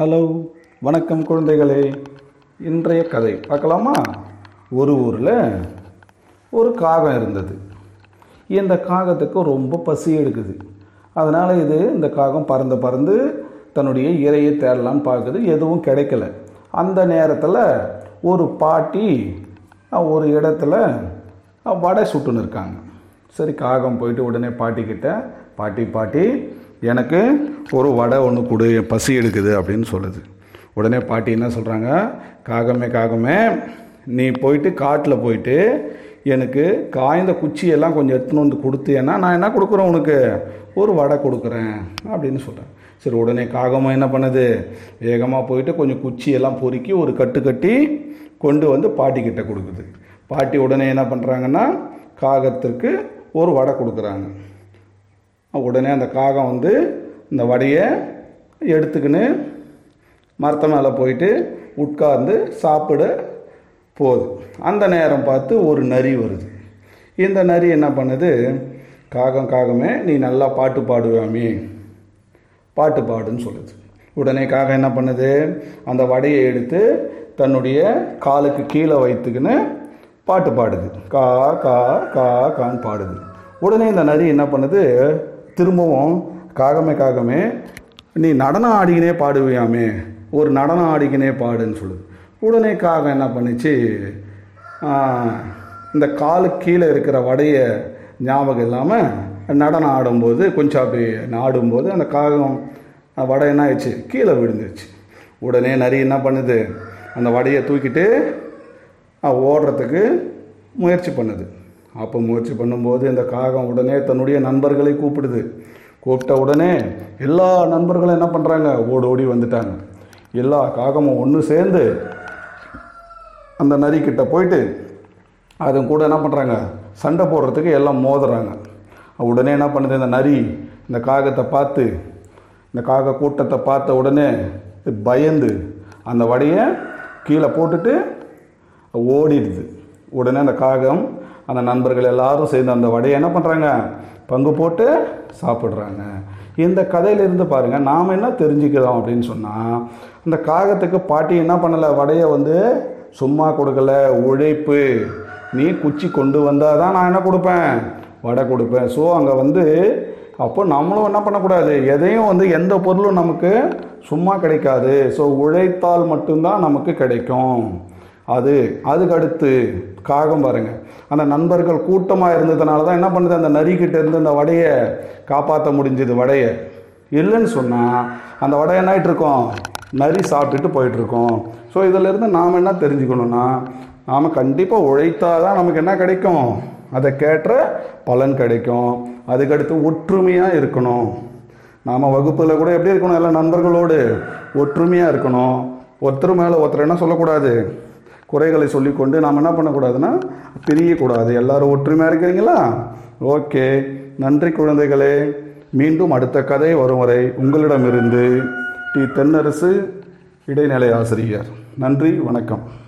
Hello வணக்கம் குழந்தைகளே. இன்றைய கதை பார்க்கலாமா? ஒரு ஊரில் ஒரு காகம் இருந்தது. இந்த காகத்துக்கு ரொம்ப பசி எடுக்குது. அதனால் இது இந்த காகம் பறந்து பறந்து தன்னுடைய இரையை தேடலான்னு பார்க்குது. எதுவும் கிடைக்கல. அந்த நேரத்தில் ஒரு பாட்டி ஒரு இடத்துல வடை சுட்டுன்னு இருக்காங்க. சரி காகம் போயிட்டு உடனே பாட்டிக்கிட்ட பாட்டி பாட்டி எனக்கு ஒரு வடை ஒன்று கொடு பசி எடுக்குது அப்படின்னு சொல்லுது. உடனே பாட்டி என்ன சொல்கிறாங்க காகமே காகமே நீ போயிட்டு காட்டில் போயிட்டு எனக்கு காய்ந்த குச்சியெல்லாம் கொஞ்சம் எடுத்துன்னு வந்து கொடுத்தேன்னா நான் என்ன கொடுக்குறேன் உனக்கு? ஒரு வடை கொடுக்குறேன் அப்படின்னு சொல்கிறேன் சரி உடனே காகமும் என்ன பண்ணுது? வேகமாக போயிட்டு கொஞ்சம் குச்சியெல்லாம் பொறுக்கி ஒரு கட்டு கட்டி கொண்டு வந்து பாட்டிக்கிட்ட கொடுக்குது. பாட்டி உடனே என்ன பண்ணுறாங்கன்னா காகத்திற்கு ஒரு வடை கொடுக்குறாங்க. உடனே அந்த காகம் வந்து இந்த வடையை எடுத்துக்கின்னு மரத்த மேலே போயிட்டு உட்கார்ந்து சாப்பிட போகுது. அந்த நேரம் பார்த்து ஒரு நரி வருது. இந்த நரி என்ன பண்ணுது? காகம் காகமே நீ நல்லா பாட்டு பாடுவாமே பாட்டு பாடுன்னு சொல்லுது. உடனே காகம் என்ன பண்ணுது? அந்த வடையை எடுத்து தன்னுடைய காலுக்கு கீழே வைத்துக்கின்னு பாட்டு பாடுது. கா கா கா கான்னு பாடுது. உடனே இந்த நரி என்ன பண்ணுது? திரும்பவும் காகமே காகமே நீ நடனம் ஆடிக்கினே பாடுவியாமே ஒரு நடனம் ஆடிக்கினே பாடுன்னு சொல்லுது. உடனே காகம் என்ன பண்ணுச்சு? இந்த காலுக்கு கீழே இருக்கிற வடையை ஞாபகம் இல்லாமல் நடனம் ஆடும்போது கொஞ்சம் அப்படி ஆடும்போது அந்த காகம் வடை என்ன ஆயிடுச்சு? கீழே விழுந்துருச்சு. உடனே நரி என்ன பண்ணுது? அந்த வடையை தூக்கிட்டு ஓடுறதுக்கு முயற்சி பண்ணுது. அப்போ முயற்சி பண்ணும்போது இந்த காகம் உடனே தன்னுடைய நண்பர்களை கூப்பிடுது. கூப்பிட்ட உடனே எல்லா நண்பர்களும் என்ன பண்ணுறாங்க ஓடி ஓடி வந்துட்டாங்க. எல்லா காகமும் ஒன்று சேர்ந்து அந்த நரிக்கிட்ட போயிட்டு அது கூட என்ன பண்ணுறாங்க சண்டை போடுறதுக்கு எல்லாம் மோதுறாங்க. உடனே என்ன பண்ணுது? இந்த நரி இந்த காகத்தை பார்த்து இந்த காக கூட்டத்தை பார்த்த உடனே பயந்து அந்த வடையை கீழே போட்டுட்டு ஓடிடுது. உடனே அந்த காகம் அந்த நண்பர்கள் எல்லாரும் சேர்ந்து அந்த வடையை என்ன பண்ணுறாங்க பங்கு போட்டு சாப்பிட்றாங்க. இந்த கதையிலிருந்து பாருங்கள் நாம் என்ன தெரிஞ்சுக்கிறோம் அப்படின்னு சொன்னால் அந்த காகத்துக்கு பாட்டி என்ன பண்ணலை? வடையை வந்து சும்மா கொடுக்கல. உழைப்பு. நீ குச்சி கொண்டு வந்தால் தான் நான் என்ன கொடுப்பேன்? வடை கொடுப்பேன். ஸோ அங்கே வந்து அப்போ நம்மளும் என்ன பண்ணக்கூடாது? எதையும் வந்து எந்த பொருளும் நமக்கு சும்மா கிடைக்காது. ஸோ உழைத்தால் மட்டும்தான் நமக்கு கிடைக்கும். அது அதுக்கடுத்து காகம் பாருங்கள் அந்த நண்பர்கள் கூட்டமாக இருந்ததுனால தான் என்ன பண்ணுது? அந்த நரிக்கிட்ட இருந்து அந்த வடையை காப்பாற்ற முடிஞ்சது வடையை. இல்லைன்னு சொன்னால் அந்த வடை என்ன ஆயிட்டு இருக்கோம் நரி சாப்பிட்டுட்டு போயிட்டுருக்கோம். ஸோ இதிலேருந்து நாம் என்ன தெரிஞ்சுக்கணும்னா நாம் கண்டிப்பாக உழைத்தால் தான் நமக்கு என்ன கிடைக்கும்? அதை கேட்ட பலன் கிடைக்கும். அதுக்கடுத்து ஒற்றுமையாக இருக்கணும். நாம் வகுப்பில் கூட எப்படி இருக்கணும்? எல்லா நண்பர்களோடு ஒற்றுமையாக இருக்கணும். ஒருத்தர் மேலே ஒருத்தர் என்ன சொல்லக்கூடாது? குறைகளை சொல்லிக்கொண்டு நாம் என்ன பண்ணக்கூடாதுன்னா பிரியக்கூடாது. எல்லாரும் ஒற்றுமையாக இருக்கிறீங்களா? ஓகே. நன்றி குழந்தைகளே. மீண்டும் அடுத்த கதை வரும் வரை உங்களிடமிருந்து டி தென்னரசு இடைநிலை ஆசிரியர். நன்றி வணக்கம்.